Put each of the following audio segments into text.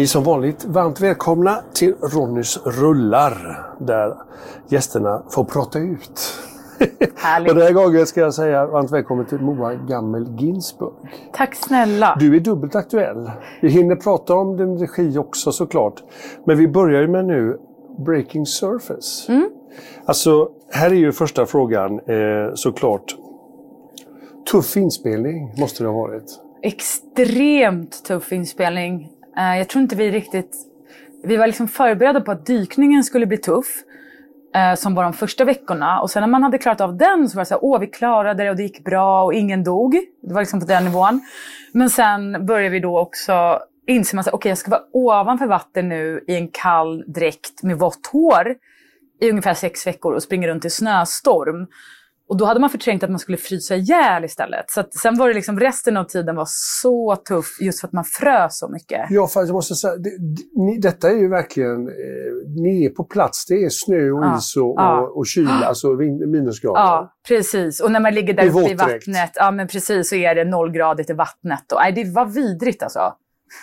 Är som vanligt varmt välkomna till Ronnys rullar där gästerna får prata ut. Härligt. Och den här gången ska jag säga varmt välkommen till Moa Gammel Ginsburg. Tack snälla. Du är dubbelt aktuell. Vi hinner prata om din regi också såklart. Men vi börjar ju med nu Breaking Surface. Mm. Alltså, här är ju första frågan eh, såklart. Tuff inspelning måste det ha varit. Extremt tuff inspelning. Eh, jag tror inte vi riktigt... Vi var liksom förberedda på att dykningen skulle bli tuff. Eh, som var de första veckorna. Och sen när man hade klarat av den så var det så här, åh vi klarade det och det gick bra och ingen dog. Det var liksom på den nivån. Men sen började vi då också inse att okej jag ska vara ovanför vatten nu i en kall dräkt med vått hår i ungefär sex veckor och springa runt i snöstorm. Och då hade man förträngt att man skulle frysa ihjäl istället. Så att sen var det liksom resten av tiden var så tuff just för att man frös så mycket. Ja, fast jag måste säga, det, ni, detta är ju verkligen, eh, ni är på plats. Det är snö och Ja, is och, ja. och, och kyla, alltså minusgrader. Ja, precis. Och när man ligger där I uppe i vattnet, ja men precis, så är det nollgradigt i vattnet. Och, nej, det var vidrigt alltså.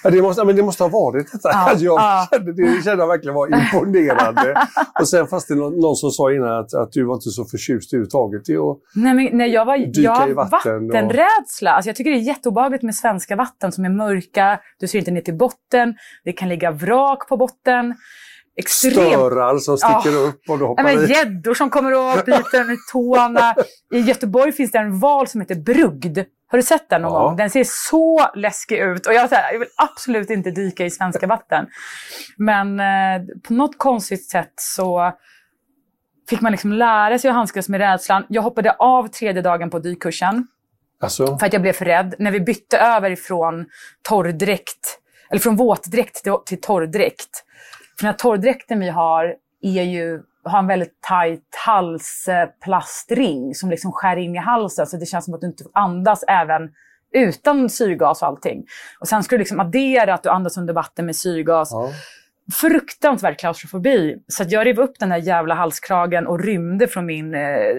Ja, det, måste, men det måste ha varit detta. Ja, jag ja. kände, det kände jag verkligen var imponerande. och sen fast det någon, någon som sa innan att, att du var inte så förtjust överhuvudtaget i att Nej, men, nej, jag var, Dyka jag i vatten och- vattenrädsla. Alltså, jag tycker det är jätteobehagligt med svenska vatten som är mörka. Du ser inte ner till botten. Det kan ligga vrak på botten. Extremt störar som sticker Ja. upp och du hoppar i. gäddor som kommer och biter i tårna. I Göteborg finns det en val som heter brugd. Har du sett den någon Ja. gång? Den ser så läskig ut. Och jag, här, jag vill absolut inte dyka i svenska vatten. Men eh, på något konstigt sätt så fick man liksom lära sig att handskas med rädslan. Jag hoppade av tredje dagen på dykkursen Alltså, för att jag blev för rädd. När vi bytte över ifrån torrdräkt, eller från våtdräkt till torrdräkt. För den här torrdräkten vi har är ju, har en väldigt tajt halsplastring som liksom skär in i halsen. Så det känns som att du inte andas även utan syrgas och allting. Och sen ska du liksom addera att du andas under vatten med syrgas ja. fruktansvärd klaustrofobi. Så jag rev upp den där jävla halskragen och rymde från min eh,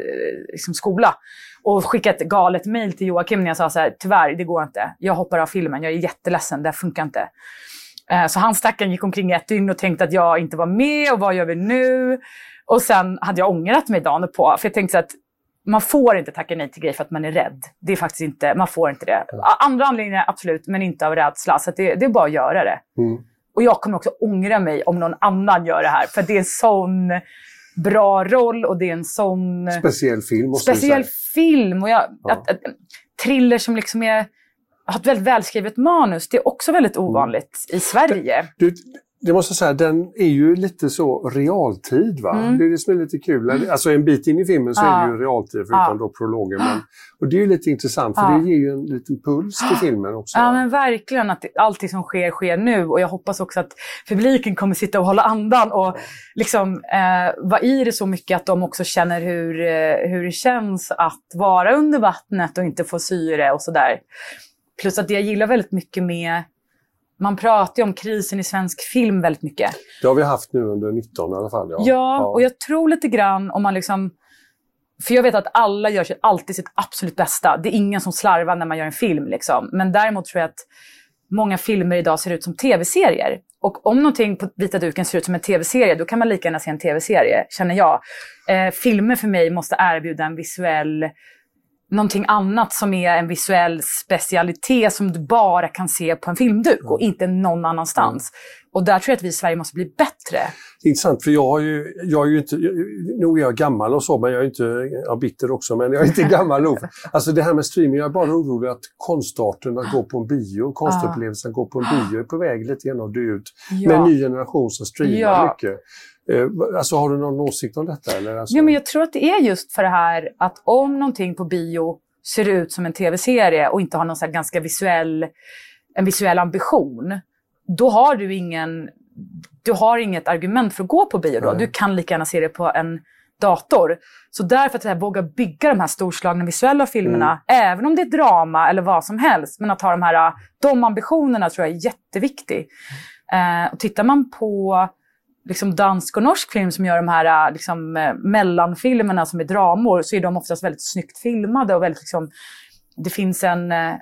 liksom skola. Och skickade ett galet mejl till Joakim när jag sa så här, tyvärr, det går inte. Jag hoppar av filmen, jag är jätteledsen, det här funkar inte. Eh, så han stackaren gick omkring i ett dygn och tänkte att jag inte var med och vad gör vi nu? Och sen hade jag ångrat mig dagen på för jag tänkte att man får inte tacka nej till grejer för att man är rädd. Det är faktiskt inte, man får inte det. Andra anledningar absolut, men inte av rädsla. Så det, det är bara att göra det. Mm. Och jag kommer också ångra mig om någon annan gör det här. För det är en sån bra roll och det är en sån Speciell film måste speciell vi säga. film. Och jag, Ja. att, att, thriller som liksom är, har ett väldigt välskrivet manus, det är också väldigt ovanligt i Sverige. Du, det måste jag säga, den är ju lite så realtid. Va? Mm. Det är det som är lite kul. Alltså en bit in i filmen så är det ju realtid förutom Ja. då prologen. Men, och det är ju lite intressant för Ja. det ger ju en liten puls till filmen också. Ja men verkligen att allting som sker, sker nu. Och jag hoppas också att publiken kommer sitta och hålla andan och liksom eh, vara i det så mycket att de också känner hur, eh, hur det känns att vara under vattnet och inte få syre och sådär. Plus att det jag gillar väldigt mycket med man pratar ju om krisen i svensk film väldigt mycket. Det har vi haft nu under 19 i alla fall. Ja, Ja, och jag tror lite grann om man liksom... För jag vet att alla gör alltid sitt absolut bästa. Det är ingen som slarvar när man gör en film. Liksom. Men däremot tror jag att många filmer idag ser ut som tv-serier. Och om någonting på vita duken ser ut som en tv-serie, då kan man lika gärna se en tv-serie, känner jag. Eh, filmer för mig måste erbjuda en visuell någonting annat som är en visuell specialitet som du bara kan se på en filmduk och inte någon annanstans. Och där tror jag att vi i Sverige måste bli bättre. Intressant, för jag har ju, jag är ju inte, jag, nog är jag gammal och så, men jag är inte, jag är bitter också, men jag är inte gammal nog. Alltså det här med streaming, jag är bara orolig att konstarten att gå på en bio, konstupplevelsen att gå på en bio är på väg lite grann att dö ut. Ja. Med en ny generation som streamar Ja. mycket. Eh, alltså har du någon åsikt om detta? Eller? Alltså, Ja, men jag tror att det är just för det här att om någonting på bio ser ut som en tv-serie och inte har någon så ganska visuell, en visuell ambition, då har du ingen du har inget argument för att gå på bio då. Nej. Du kan lika gärna se det på en dator. Så därför att här, våga bygga de här storslagna visuella filmerna, även om det är drama eller vad som helst, men att ha de här de ambitionerna tror jag är jätteviktigt. Eh, och tittar man på liksom dansk och norsk film som gör de här liksom, eh, mellanfilmerna som är dramor så är de oftast väldigt snyggt filmade och väldigt liksom, det finns en, eh,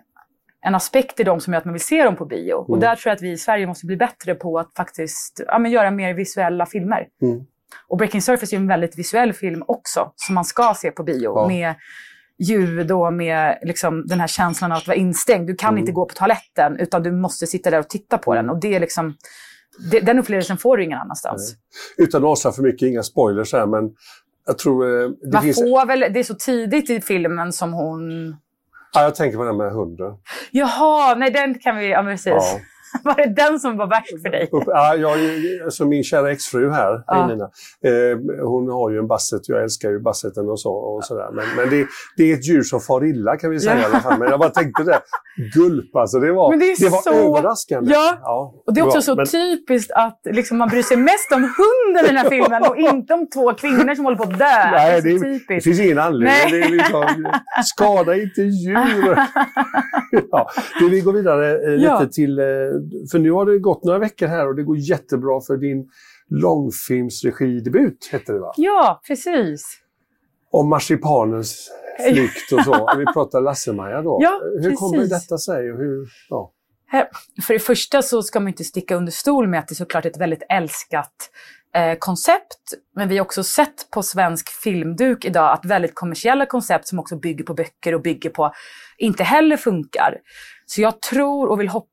en aspekt i dem som gör att man vill se dem på bio. Och där tror jag att vi i Sverige måste bli bättre på att faktiskt ja, men göra mer visuella filmer. Mm. Och Breaking Surface är en väldigt visuell film också, som man ska se på bio. Ja. Med ljud och med liksom, den här känslan av att vara instängd. Du kan Mm. inte gå på toaletten, utan du måste sitta där och titta på den. Och det är liksom, det, den upplevelsen får du ingen annanstans. Utan att avslöja för mycket, inga spoilers här, men jag tror eh, det Man finns... får väl, det är så tidigt i filmen som hon... Ja, jag tänker på den med hunden. Jaha, nej den kan vi... Ja, precis. Ja. Var det den som var värst för dig? Ja, jag, alltså min kära exfru här, Ja. Nina, eh, hon har ju en basset. Jag älskar ju basseten och så. Och sådär. Men, men det, det är ett djur som far illa kan vi säga Ja. i alla fall. Men jag bara tänkte det. Gulp alltså, det var, det är var så- överraskande. Ja. Och det är också bra. så Men- typiskt att liksom, man bryr sig mest om hunden i den här filmen och inte om två kvinnor som håller på att dö. Nej, det det, är det typiskt. finns ingen anledning. Nej. Det är liksom, skada inte djur. ja, du, vi går vidare eh, Ja. lite till... Eh, för nu har det gått några veckor här och det går jättebra för din långfilmsregidebut, hette det va? Ja, precis. Om marsipanens flykt och så. Vi pratar Lasse-Maja då. Ja, hur kommer precis. detta sig? Och hur, ja. Här- För det första så ska man inte sticka under stol med att det är såklart ett väldigt älskat eh, koncept. Men vi har också sett på svensk filmduk idag att väldigt kommersiella koncept som också bygger på böcker och bygger på inte heller funkar. Så jag tror och vill hoppas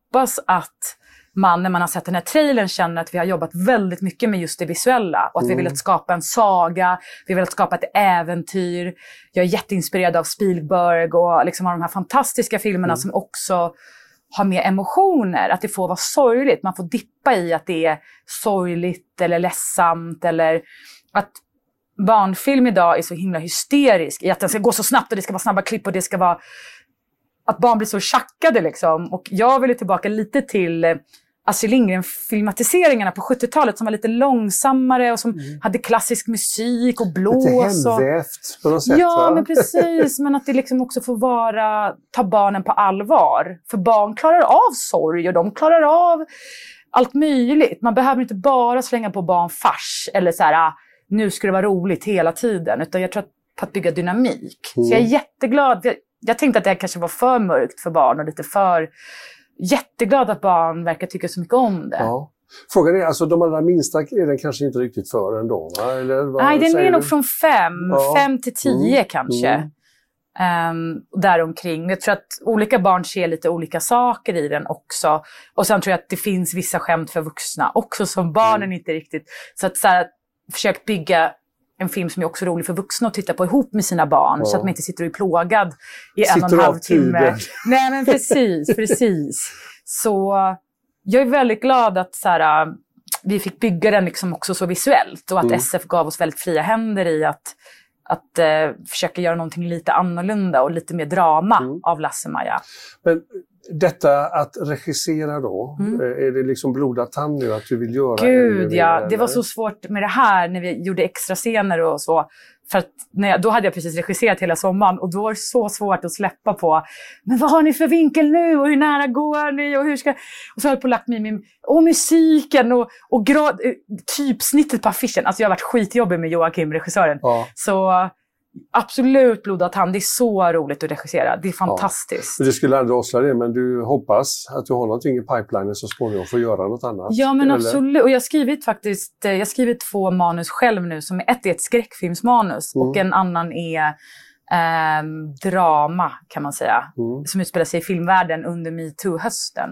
att man när man har sett den här trailern känner att vi har jobbat väldigt mycket med just det visuella och att vi vill att skapa en saga, vi vill att skapa ett äventyr. Jag är jätteinspirerad av Spielberg och liksom av de här fantastiska filmerna som också har med emotioner, att det får vara sorgligt. Man får dippa i att det är sorgligt eller ledsamt eller att barnfilm idag är så himla hysterisk i att den ska gå så snabbt och det ska vara snabba klipp och det ska vara att barn blir så tjackade liksom. Och jag ville tillbaka lite till eh, Astrid Lindgren-filmatiseringarna på 70-talet som var lite långsammare och som hade klassisk musik och Lite blås. Och... hemvävt på något sätt Ja, va? men precis. Men att det liksom också får vara, ta barnen på allvar. För barn klarar av sorg och de klarar av allt möjligt. Man behöver inte bara slänga på barn fars eller så här, ah, nu ska det vara roligt hela tiden. Utan jag tror att på att bygga dynamik. Så jag är jätteglad. Jag, tänkte att det kanske var för mörkt för barn och lite för... Jätteglad att barn verkar tycka så mycket om det. Ja. Frågan är, alltså de allra minsta är den kanske inte riktigt för ändå? Va? Eller vad Nej, den är nog från fem, Ja. fem till tio Mm. kanske. Mm. Um, däromkring. Jag tror att olika barn ser lite olika saker i den också. Och sen tror jag att det finns vissa skämt för vuxna också som barnen Mm. inte riktigt... Så att så här, försök bygga en film som är också rolig för vuxna att titta på ihop med sina barn. Ja. Så att man inte sitter och är plågad i en och Sitter en halv timme. Nej men precis, precis. Så jag är väldigt glad att så här, vi fick bygga den liksom också så visuellt och att Mm. SF gav oss väldigt fria händer i att, att eh, försöka göra någonting lite annorlunda och lite mer drama Mm. av Lasse-Maja. Men detta att regissera då, Mm. eh, är det liksom blodad tand nu att du vill göra Gud ja, det var så svårt med det här när vi gjorde extra scener och så. För när jag, då hade jag precis regisserat hela sommaren och då var det så svårt att släppa på. Men vad har ni för vinkel nu och hur nära går ni och hur ska... Och så höll jag på och lagt mig i min... Och musiken och, och grad, eh, typsnittet på affischen. Alltså jag har varit skitjobbig med Joakim, regissören. Ja. Så absolut blodad tand. Det är så roligt att regissera. Det är fantastiskt. Men Du skulle aldrig avslöja det, men du hoppas att du har någonting i pipelinen så småningom för att göra något annat? Ja men eller? absolut. Och jag har skrivit faktiskt, eh, jag har skrivit två manus själv nu. Som ett är ett skräckfilmsmanus och Mm. en annan är ehm, drama kan man säga. Mm, Som utspelar sig i filmvärlden under metoo-hösten.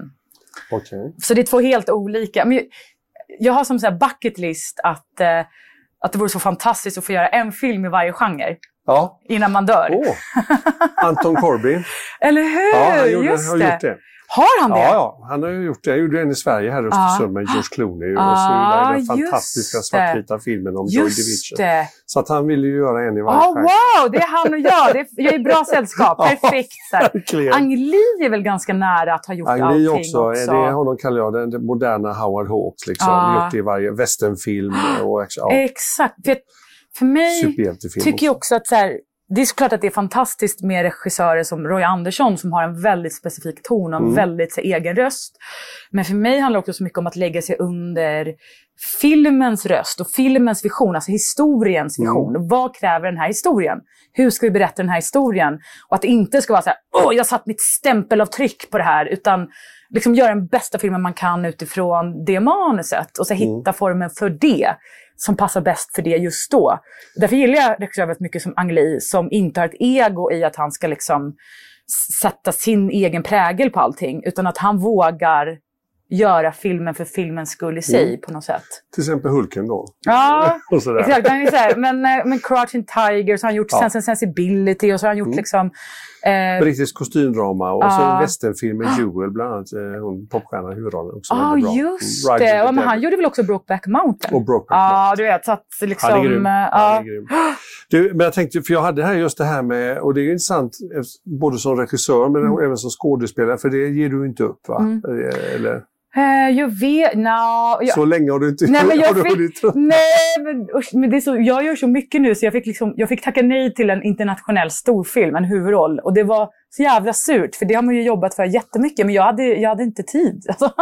Okej. Så det är två helt olika. Men jag, jag har som så här bucket list att, eh, att det vore så fantastiskt att få göra en film i varje genre Ja. innan man dör. Åh! Anton Corbin. Eller hur? Ja, han gjorde, Just har det. gjort det. Har han det? Ja, ja, han har ju gjort det. Han gjorde en i Sverige här i. Östersund med George Clooney. Och så han den fantastiska svartvita filmen om Joy Division. Så att han ville ju göra en i varje Oh, wow, det är han och jag. Det är, jag är i bra sällskap. Perfekt. Ang Lee är väl ganska nära att ha gjort Ang allting också, också. Det är honom kallar jag den, den moderna Howard Hawks. Liksom. Ja. Gjort det i varje westernfilm och ja, Exakt. För, för mig tycker jag också att så här, det är såklart att det är fantastiskt med regissörer som Roy Andersson som har en väldigt specifik ton och en Mm. väldigt så, egen röst. Men för mig handlar det också så mycket om att lägga sig under filmens röst och filmens vision, alltså historiens Mm. vision. Vad kräver den här historien? Hur ska vi berätta den här historien? Och att det inte ska vara så här, åh, jag satt mitt stämpelavtryck på det här, utan liksom göra den bästa filmen man kan utifrån det manuset och så Mm. hitta formen för det som passar bäst för det just då. Därför gillar jag regissörer väldigt mycket som Ang som inte har ett ego i att han ska liksom sätta sin egen prägel på allting, utan att han vågar göra filmen för filmens skull i sig Mm. på något sätt. Till exempel Hulken då. Ja, exakt. Han är så här, men, eh, men Crouching Tiger, så har han gjort Ja. Sense Sensibility och så har han gjort Mm. liksom... Eh, Brittisk kostymdrama och så Ja. en westernfilm med Jewel, bland annat. eh, Hon popstjärnan i huvudrollen. Också Ja, bra. just Mm, Ride det. Ja, men han gjorde väl också Brokeback Mountain? Och Brokeback Ja, du vet. Så att liksom... Han är grym. eh, Han ja. är grym. Du, men jag tänkte, för jag hade här just det här med, och det är intressant, både som regissör men Mm. även som skådespelare, för det ger du inte upp va? Mm. Eller, Eh, jag vet... No, jag, Så länge har du inte Nej, men jag har fick-. Nej, men, usch, men det är så, jag gör så mycket nu så jag fick, liksom, jag fick tacka nej till en internationell storfilm, en huvudroll. Och det var så jävla surt, för det har man ju jobbat för jättemycket. Men jag hade, jag hade inte tid. Alltså,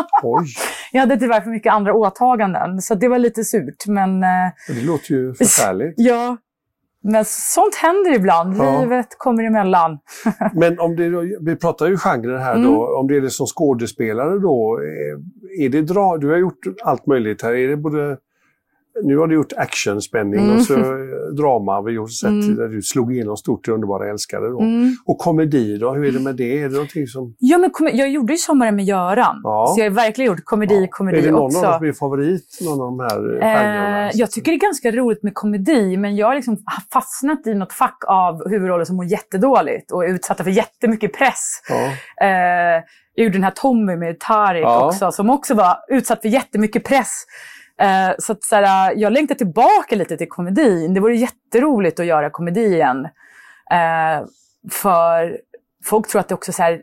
jag hade tyvärr för mycket andra åtaganden. Så det var lite surt. Men eh, det låter ju förfärligt. ja, men sånt händer ibland. Ja. Livet kommer emellan. Men om det, vi pratar ju genrer här Mm. då, om det är det som skådespelare då, eh, är det dra, du har gjort allt möjligt här, är det både nu har du gjort actionspänning Mm. och så eh, drama har vi gjort sett Mm. där du slog igenom stort i Underbara älskare. Då. Mm. Och komedi då, hur är det med det? Är det någonting som... Ja, men kom, jag gjorde ju Sommaren med Göran. Ja. Så jag har verkligen gjort komedi, komedi är det någon också. av dem som är favorit? Någon av de här eh, genrerna? Eh, jag tycker det är ganska roligt med komedi, men jag har liksom fastnat i något fack av huvudroller som mår jättedåligt och är utsatta för jättemycket press. Ja. Eh, jag gjorde den här Tommy med Tarik Ja. också, som också var utsatt för jättemycket press. Eh, så att, såhär, jag längtar tillbaka lite till komedin. Det vore jätteroligt att göra komedi igen. Eh, för folk tror att det också så här,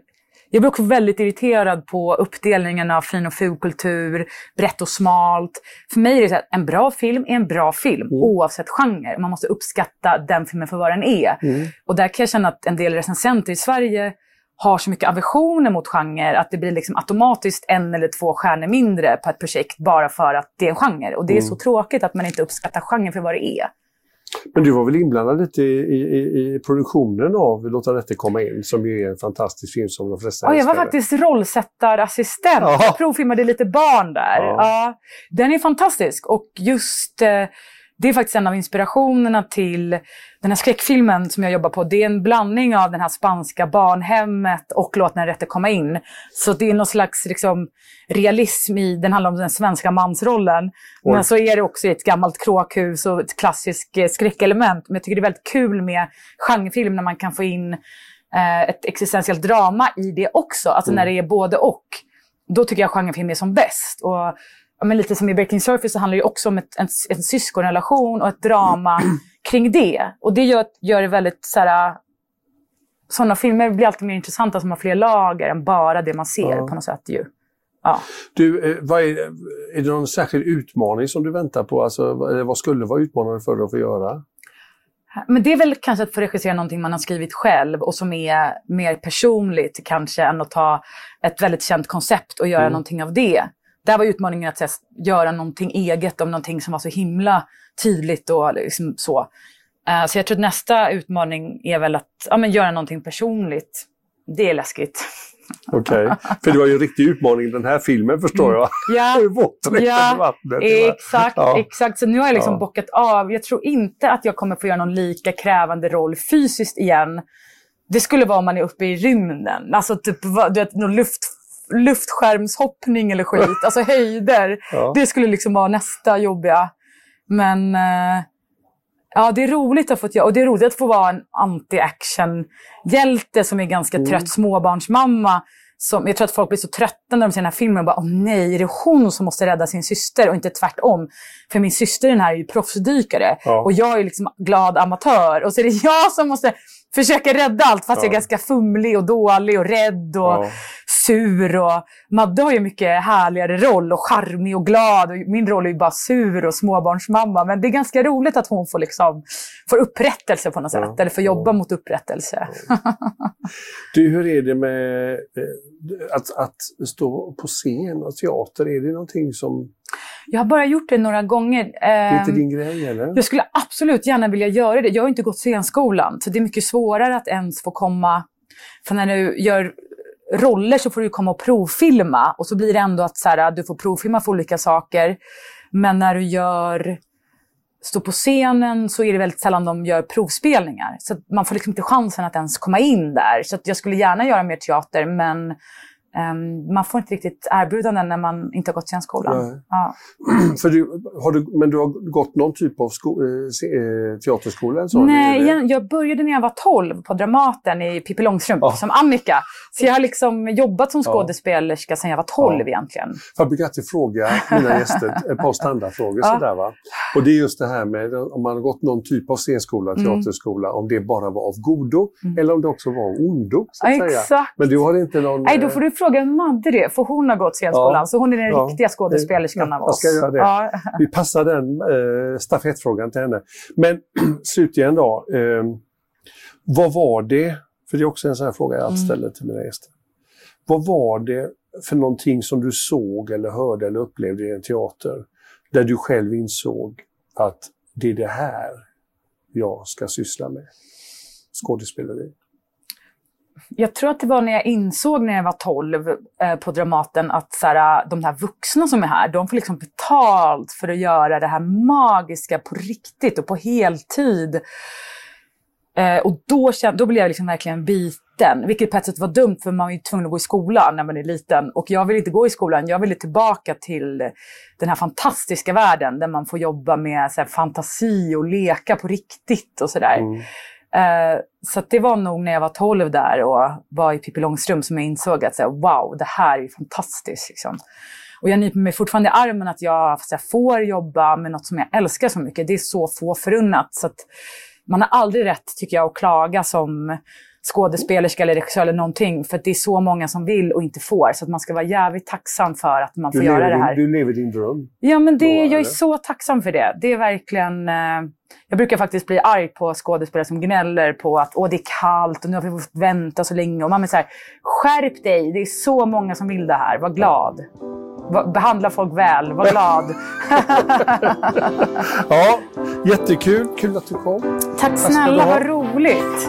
jag blir också väldigt irriterad på uppdelningen av fin och fulkultur, brett och smalt. För mig är det så att en bra film är en bra film, oavsett genre. Man måste uppskatta den filmen för vad den är. Mm. Och där kan jag känna att en del recensenter i Sverige har så mycket aversioner mot genre att det blir liksom automatiskt en eller två stjärnor mindre på ett projekt bara för att det är en genre. Och det är Mm. så tråkigt att man inte uppskattar genren för vad det är. Men du var väl inblandad lite i, i, i produktionen av Låta detta komma in, som ju är en fantastisk film som de flesta Ja, jag var älskade. faktiskt rollsättarassistent. Ja. Jag provfilmade lite barn där. Ja. Ja. den är fantastisk. Och just eh, det är faktiskt en av inspirationerna till den här skräckfilmen som jag jobbar på. Det är en blandning av den här spanska barnhemmet och Låt den rätte komma in. Så det är någon slags liksom, realism i, den handlar om den svenska mansrollen. Oj. Men så är det också i ett gammalt kråkhus och ett klassiskt eh, skräckelement. Men jag tycker det är väldigt kul med genrefilm när man kan få in eh, ett existentiellt drama i det också. Alltså Mm. när det är både och. Då tycker jag genrefilm är som bäst. Och men lite som i Breaking Surface så handlar det också om ett, en, en syskonrelation och ett drama kring det. Och det gör, gör det väldigt så här, sådana filmer blir alltid mer intressanta som har fler lager än bara det man ser Ja. på något sätt. Ju. Ja. Du, eh, är, är det någon särskild utmaning som du väntar på? Alltså, vad skulle vara utmanande för dig att få göra? Men det är väl kanske att få regissera någonting man har skrivit själv och som är mer personligt kanske än att ta ett väldigt känt koncept och göra Mm. någonting av det. Där var utmaningen att här, göra någonting eget om någonting som var så himla tydligt och liksom så. Eh, så jag tror att nästa utmaning är väl att ja, men göra någonting personligt. Det är läskigt. Okej, för det var ju en riktig utmaning den här filmen förstår jag. Ja, Ja, vattnet. va? Exakt, Ja. exakt. Så nu har jag liksom Ja. bockat av. Jag tror inte att jag kommer få göra någon lika krävande roll fysiskt igen. Det skulle vara om man är uppe i rymden. Alltså typ du vet, någon luft, luftskärmshoppning eller skit. Alltså höjder. Ja. Det skulle liksom vara nästa jobbiga. Men eh, ja, det är roligt att få göra. Och det är roligt att få vara en anti-action-hjälte som är ganska Mm. trött småbarnsmamma. Som, jag tror att folk blir så trötta när de ser den här filmen och bara åh nej, är det hon som måste rädda sin syster och inte tvärtom? För min syster den här är ju proffsdykare Ja. och jag är liksom glad amatör och så är det jag som måste försöka rädda allt fast jag är Ja. ganska fumlig och dålig och rädd och Ja. sur. Och Madde har ju mycket härligare roll och charmig och glad. Och min roll är ju bara sur och småbarnsmamma. Men det är ganska roligt att hon får, liksom, får upprättelse på något Ja. sätt. Eller får jobba mot upprättelse. Du, hur är det med eh, att, att stå på scen och teater? Är det någonting som... Jag har bara gjort det några gånger. Det är inte Ehm, din grej eller? Jag skulle absolut gärna vilja göra det. Jag har inte gått scenskolan, så det är mycket svårare att ens få komma... För när du gör roller så får du komma och provfilma och så blir det ändå att så här, du får provfilma för olika saker. Men när du gör stå på scenen så är det väldigt sällan de gör provspelningar. Så man får liksom inte chansen att ens komma in där. Så jag skulle gärna göra mer teater men ehm, man får inte riktigt erbjudanden när man inte har gått scenskolan. Nej. Ja. För du, har du, men du har gått någon typ av sko, eh, eh, teaterskola? så? Nej, jag, jag började när jag var 12 på Dramaten i Pippi Långstrump Ja. som Annika. Så jag har liksom jobbat som Ja. skådespelerska sedan jag var 12 Ja. egentligen. Jag brukar alltid fråga mina gäster ett par standardfrågor. Ja. Sådär, va? Och det är just det här med om man har gått någon typ av scenskola, Mm. teaterskola, om det bara var av godo eller om det också var av ondo. Så Ja, att säga. exakt. Men du har inte någon... Nej, då eh, får du fråga Madde det, för hon har gått scenskolan. Ja. Så hon är den Ja. riktiga skådespelerskan av jag oss. ska göra det. Ja. Vi passar den eh, stafettfrågan till henne. Men slutligen då. Eh, vad var det, för det är också en sån här fråga jag alltid Mm. ställer till mina gäster. Vad var det för någonting som du såg eller hörde eller upplevde i en teater där du själv insåg att det är det här jag ska syssla med? Skådespeleri. Jag tror att det var när jag insåg när jag var 12 eh, på Dramaten att så här, eh, de här vuxna som är här, de får liksom betalt för att göra det här magiska på riktigt och på heltid. Eh, och då, kände, då blev jag liksom verkligen biten, vilket på ett sätt var dumt för man är ju tvungen att gå i skolan när man är liten. Och jag ville inte gå i skolan, jag ville tillbaka till den här fantastiska världen där man får jobba med så här, fantasi och leka på riktigt och sådär. Mm. Eh, så det var nog när jag var 12 där och var i Pippi Långstrump som jag insåg att så här, wow, det här är fantastiskt. Liksom. Och jag nyper mig fortfarande i armen att jag här, får jobba med något som jag älskar så mycket. Det är så få förunnat. Så man har aldrig rätt, tycker jag, att klaga som skådespelerska eller regissör eller någonting. För det är så många som vill och inte får. Så man ska vara jävligt tacksam för att man Du, får göra det här. du lever din dröm. Ja, men det, då, jag är eller? så tacksam för det. Det är verkligen... Eh, jag brukar faktiskt bli arg på skådespelare som gnäller på att Åh, det är kallt och nu har vi fått vänta så länge. Och man är så här, skärp dig! Det är så många som vill det här. Var glad. Behandla folk väl. Var glad. Ja, jättekul. Kul att du kom. Tack snälla, vad roligt.